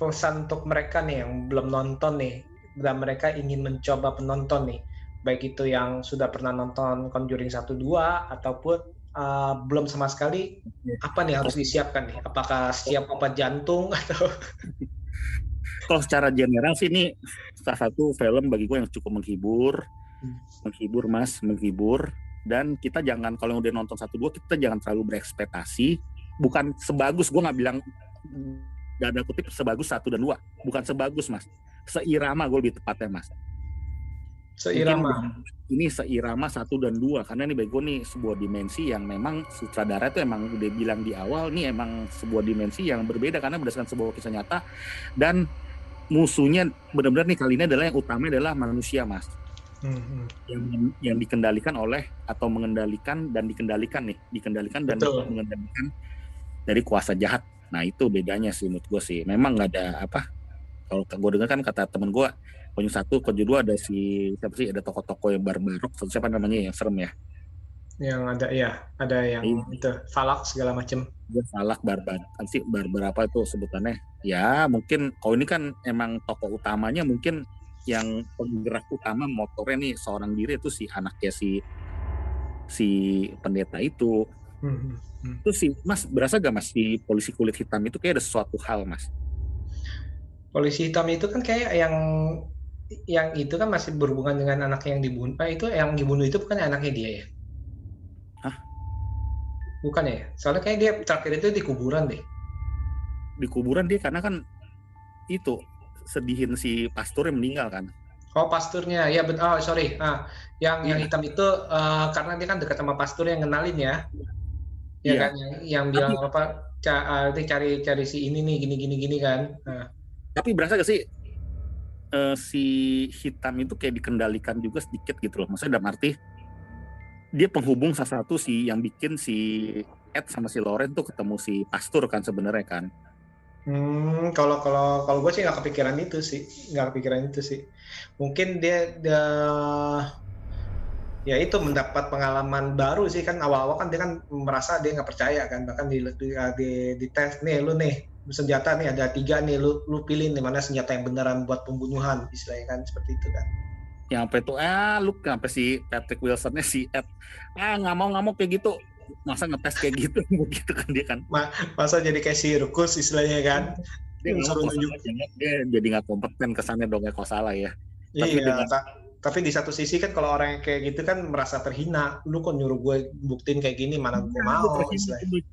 pesan untuk mereka nih yang belum nonton nih dan mereka ingin mencoba penonton nih baik itu yang sudah pernah nonton Conjuring 1 2 ataupun uh, belum sama sekali. Apa nih harus disiapkan nih? Apakah siap obat jantung atau? Kalau secara general sih ini salah satu film bagi gue yang cukup menghibur. Menghibur mas menghibur. Dan kita jangan kalau udah nonton satu dua kita jangan terlalu berekspektasi. Bukan sebagus gue nggak bilang gak ada kutip sebagus satu dan dua. Bukan sebagus mas. Seirama gue lebih tepatnya mas seirama. ini seirama satu dan dua karena ini bego nih sebuah dimensi yang memang sutradara itu emang udah bilang di awal nih emang sebuah dimensi yang berbeda karena berdasarkan sebuah kisah nyata dan musuhnya benar-benar nih kali ini adalah yang utama adalah manusia mas. Hmm, yang yang dikendalikan oleh atau mengendalikan dan dikendalikan nih dikendalikan dan Betul. mengendalikan dari kuasa jahat. Nah itu bedanya sih menurut gue sih. Memang nggak ada apa kalau gue dengar kan kata temen gue Konjung satu, Konjung dua ada si siapa sih? Ada tokoh-tokoh yang barbarok siapa namanya yang serem ya? Yang ada ya ada yang Iya. itu falak segala macam dia salah barbar apa sih barbar apa itu sebutannya? Ya mungkin kalau ini kan emang tokoh utamanya mungkin yang penggerak utama motornya nih seorang diri itu si anaknya si si pendeta itu. Hmm, hmm. itu sih mas berasa gak mas si polisi kulit hitam itu kayak ada sesuatu hal mas? Polisi hitam itu kan kayak yang yang itu kan masih berhubungan dengan anak yang dibunuh itu yang dibunuh itu bukan anaknya dia ya Hah? bukan ya soalnya kayak dia terakhir itu di kuburan deh di kuburan dia karena kan itu sedihin si pastor yang meninggal kan Oh pasturnya ya betul. Oh sorry. Ah, yang yang Iya. hitam itu eh, karena dia kan dekat sama pastur yang kenalin ya. Ya Iya. kan yang, yang bilang apa ca- ah, dia cari cari si ini nih gini gini gini kan. Nah, tapi berasa gak sih eh, si hitam itu kayak dikendalikan juga sedikit gitu loh. Maksudnya dalam arti dia penghubung salah satu si yang bikin si Ed sama si Loren tuh ketemu si pastor kan sebenarnya kan. Hmm, kalau kalau kalau gue sih nggak kepikiran itu sih, nggak kepikiran itu sih. Mungkin dia, dia ya itu mendapat pengalaman baru sih kan. Awal-awal kan dia kan merasa dia nggak percaya kan. Bahkan di di, di, di tes nih lu nih senjata nih ada tiga nih lu lu pilih nih mana senjata yang beneran buat pembunuhan istilahnya kan seperti itu kan. Yang sampai tuh ah lu sampai si Patrick Wilsonnya si Ed? Ah nggak mau nggak mau kayak gitu. Masa ngetes kayak gitu? Begitu kan dia kan. Masa jadi kayak sirkus istilahnya kan. Dia nggak Suruh mau nunjuk. dia, dia jadi nggak kompeten kesannya dong ya kalau salah ya. Tapi iya dengan- ta- tapi di satu sisi kan kalau orang yang kayak gitu kan merasa terhina. Lu kok nyuruh gue buktiin kayak gini mana gue mau Iya, Terus istilahnya. ini-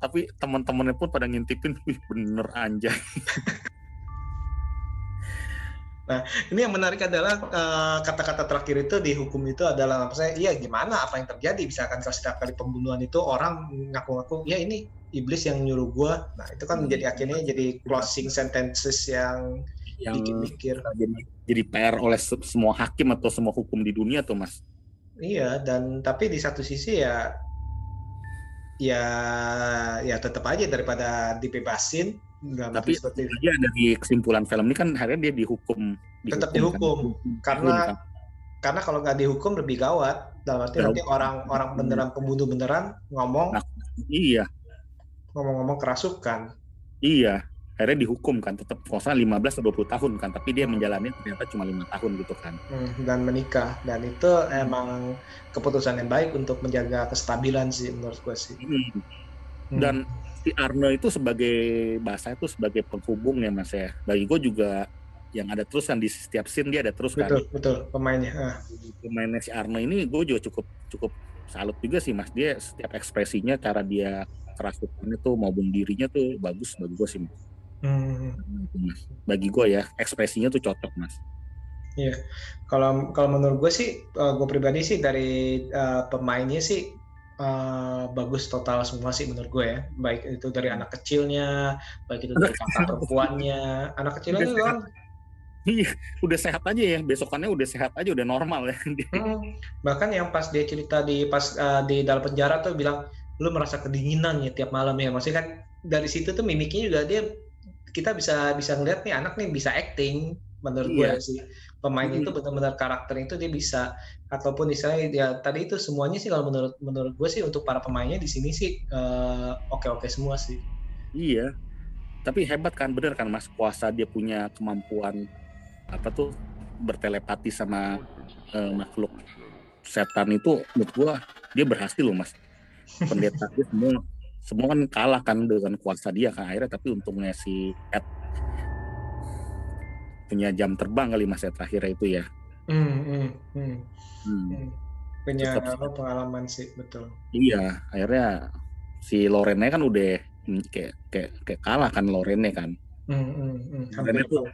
tapi teman-temannya pun pada ngintipin wih bener anjay. Ini yang menarik adalah eh, kata-kata terakhir itu di hukum itu adalah apa saya iya gimana? Apa yang terjadi? Misalkan kalau setiap kali pembunuhan itu orang ngaku-ngaku ya ini iblis yang nyuruh gue nah itu kan menjadi akhirnya jadi closing sentences yang yang bikin mikir jadi jadi PR oleh se- semua hakim atau semua hukum di dunia tuh mas. Iya, dan tapi di satu sisi ya ya ya tetap aja daripada dibebasin tapi seperti itu. dia dari kesimpulan film ini kan akhirnya dia dihukum Tetap kan. dihukum. Karena- Kan. Karena kalau nggak dihukum lebih gawat. Dalam arti nanti orang-orang beneran pembunuh beneran ngomong Nah. iya ngomong-ngomong kerasukan. iya akhirnya dihukum kan tetap salah 15 atau 20 tahun kan tapi dia menjalani ternyata cuma lima tahun gitu kan Hmm, dan menikah dan itu emang keputusan yang baik untuk menjaga kestabilan sih menurut gue sih. Hmm. Hmm. dan si Arno itu sebagai bahasa itu sebagai penghubung ya mas ya bagi gue juga yang ada terus kan di setiap scene dia ada terus kan betul betul pemainnya. Ah, pemainnya si Arno ini gue juga cukup cukup salut juga sih mas dia setiap ekspresinya cara dia kerasukannya tuh maupun dirinya tuh bagus bagi gue sih mas. Hmm. Bagi gue ya ekspresinya tuh cocok mas Kalau kalau menurut gue sih, gue pribadi sih dari eh, pemainnya sih eh, bagus total semua sih menurut gue ya. Baik itu dari anak kecilnya, baik itu dari kakak perempuannya. Anak kecilnya Udah itu kan iya udah sehat aja ya besokannya udah sehat aja udah normal ya hmm, bahkan yang pas dia cerita di pas eh, di dalam penjara tuh bilang lu merasa kedinginan ya tiap malam ya. Maksudnya kan dari situ tuh mimiknya juga dia kita bisa bisa ngeliat nih anak nih bisa acting menurut gue Iya. sih pemainnya Hmm. itu benar-benar karakter itu dia bisa ataupun misalnya ya tadi itu semuanya sih kalau menurut menurut gue sih untuk para pemainnya di sini sih eh, oke-oke semua sih. Iya. Tapi hebat kan bener kan mas? Kuasa dia punya kemampuan apa tuh bertelepati sama uh, makhluk setan itu menurut gua dia berhasil loh mas. Pendeta itu semua semua kan kalah kan dengan kuasa dia kan akhirnya tapi untungnya si Ed punya jam terbang kali mas ya terakhir itu ya hmm, hmm, hmm. Hmm. punya apa, pengalaman sih betul iya akhirnya si Lorena kan udah Hmm, kayak kayak kayak kalah kan Lorene kan. Hmm, hmm, hmm. Lorene tuh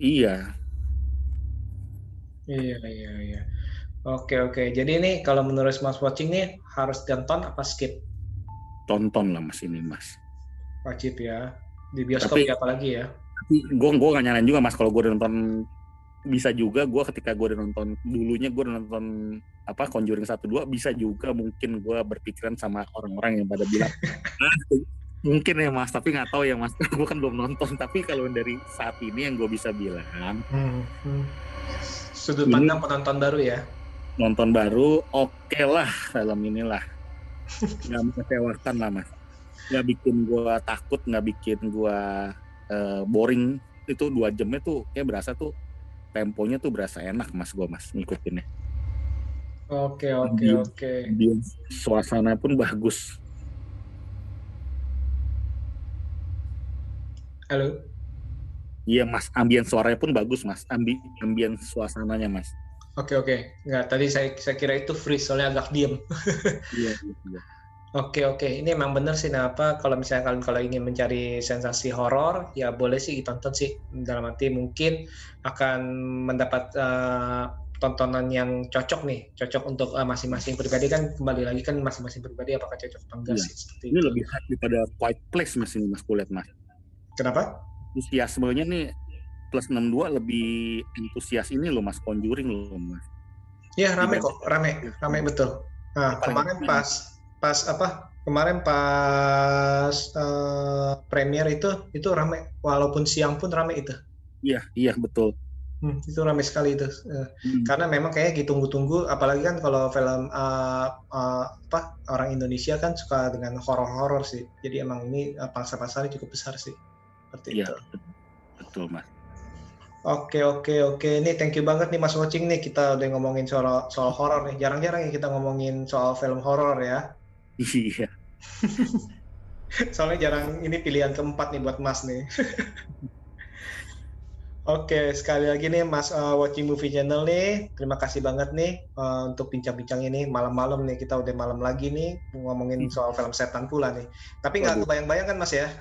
iya. Iya iya iya. Oke oke. Jadi ini kalau menurut Mas Watching nih harus tonton apa skip? Tonton lah Mas ini Mas. Wajib ya. Di bioskop tapi, ya apalagi ya. Gue gue gak nyalain juga Mas kalau gue nonton bisa juga gue ketika gue udah nonton dulunya gue udah nonton apa Conjuring satu dua bisa juga mungkin gue berpikiran sama orang-orang yang pada bilang ah, mungkin ya mas tapi nggak tahu ya mas gue kan belum nonton tapi kalau dari saat ini yang gue bisa bilang hmm, hmm. sudut pandang penonton baru ya nonton baru oke okay lah film inilah nggak mengecewakan lah mas. Nggak bikin gue takut nggak bikin gue uh, boring. Itu dua jamnya tuh kayak berasa tuh temponya tuh berasa enak mas gue mas ngikutinnya. Oke oke oke. suasana pun bagus. Halo. Iya mas, ambien suaranya pun bagus mas, Ambi, ambien suasananya mas. Oke oke, nggak tadi saya saya kira itu freeze soalnya agak diem. iya, iya. Oke oke, ini emang bener sih kenapa kalau misalnya kalian kalau ingin mencari sensasi horor ya boleh sih ditonton sih dalam arti mungkin akan mendapat uh, tontonan yang cocok nih, cocok untuk uh, masing-masing pribadi kan kembali lagi kan masing-masing pribadi apakah cocok atau enggak iya. sih. Seperti ini itu. lebih hard daripada Quiet Place mas ini mas kulihat mas. Kenapa? Antusiasmenya nih plus 62 lebih antusias ini loh Mas Conjuring loh Mas. Iya rame kok, rame, rame betul. Nah kemarin pas pas apa? Kemarin pas uh, premier itu itu rame, walaupun siang pun rame itu. Iya iya betul. Hmm, itu ramai sekali itu, hmm. karena memang kayak ditunggu-tunggu, apalagi kan kalau film uh, uh, apa orang Indonesia kan suka dengan horor-horor sih, jadi emang ini uh, pangsa pasarnya cukup besar sih seperti ya, itu. Betul, Mas. Oke oke oke, ini thank you banget nih Mas Watching nih kita udah ngomongin soal soal horor nih. Jarang-jarang ya kita ngomongin soal film horor ya. Iya. Soalnya jarang ini pilihan keempat nih buat Mas nih. Oke, sekali lagi nih Mas uh, Watching Movie Channel nih, terima kasih banget nih uh, untuk bincang-bincang ini malam-malam nih kita udah malam lagi nih ngomongin hmm. soal film setan pula nih. Tapi nggak kebayang-bayang kan Mas ya?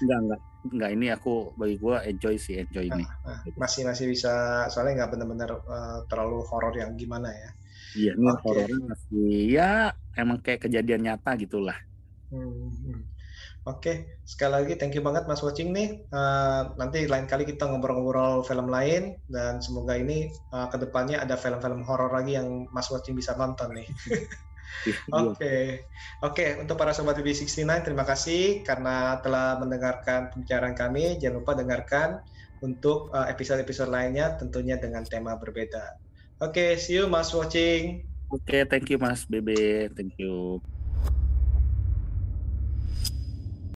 Enggak, enggak. Enggak, ini aku bagi gue enjoy sih, enjoy ini. Nah, masih masih bisa soalnya nggak benar-benar uh, terlalu horor yang gimana ya. Iya, ini okay. horornya masih ya emang kayak kejadian nyata gitulah. Hmm, hmm. Oke, okay. sekali lagi thank you banget Mas Watching nih. Uh, nanti lain kali kita ngobrol-ngobrol film lain dan semoga ini uh, ke depannya ada film-film horor lagi yang Mas Watching bisa nonton nih. Oke, okay. oke okay, untuk para sobat BB69 terima kasih karena telah mendengarkan pembicaraan kami. Jangan lupa dengarkan untuk eh, episode-episode lainnya tentunya dengan tema berbeda. Oke, okay, see you Mas watching. Oke, okay, thank you Mas BB, thank you.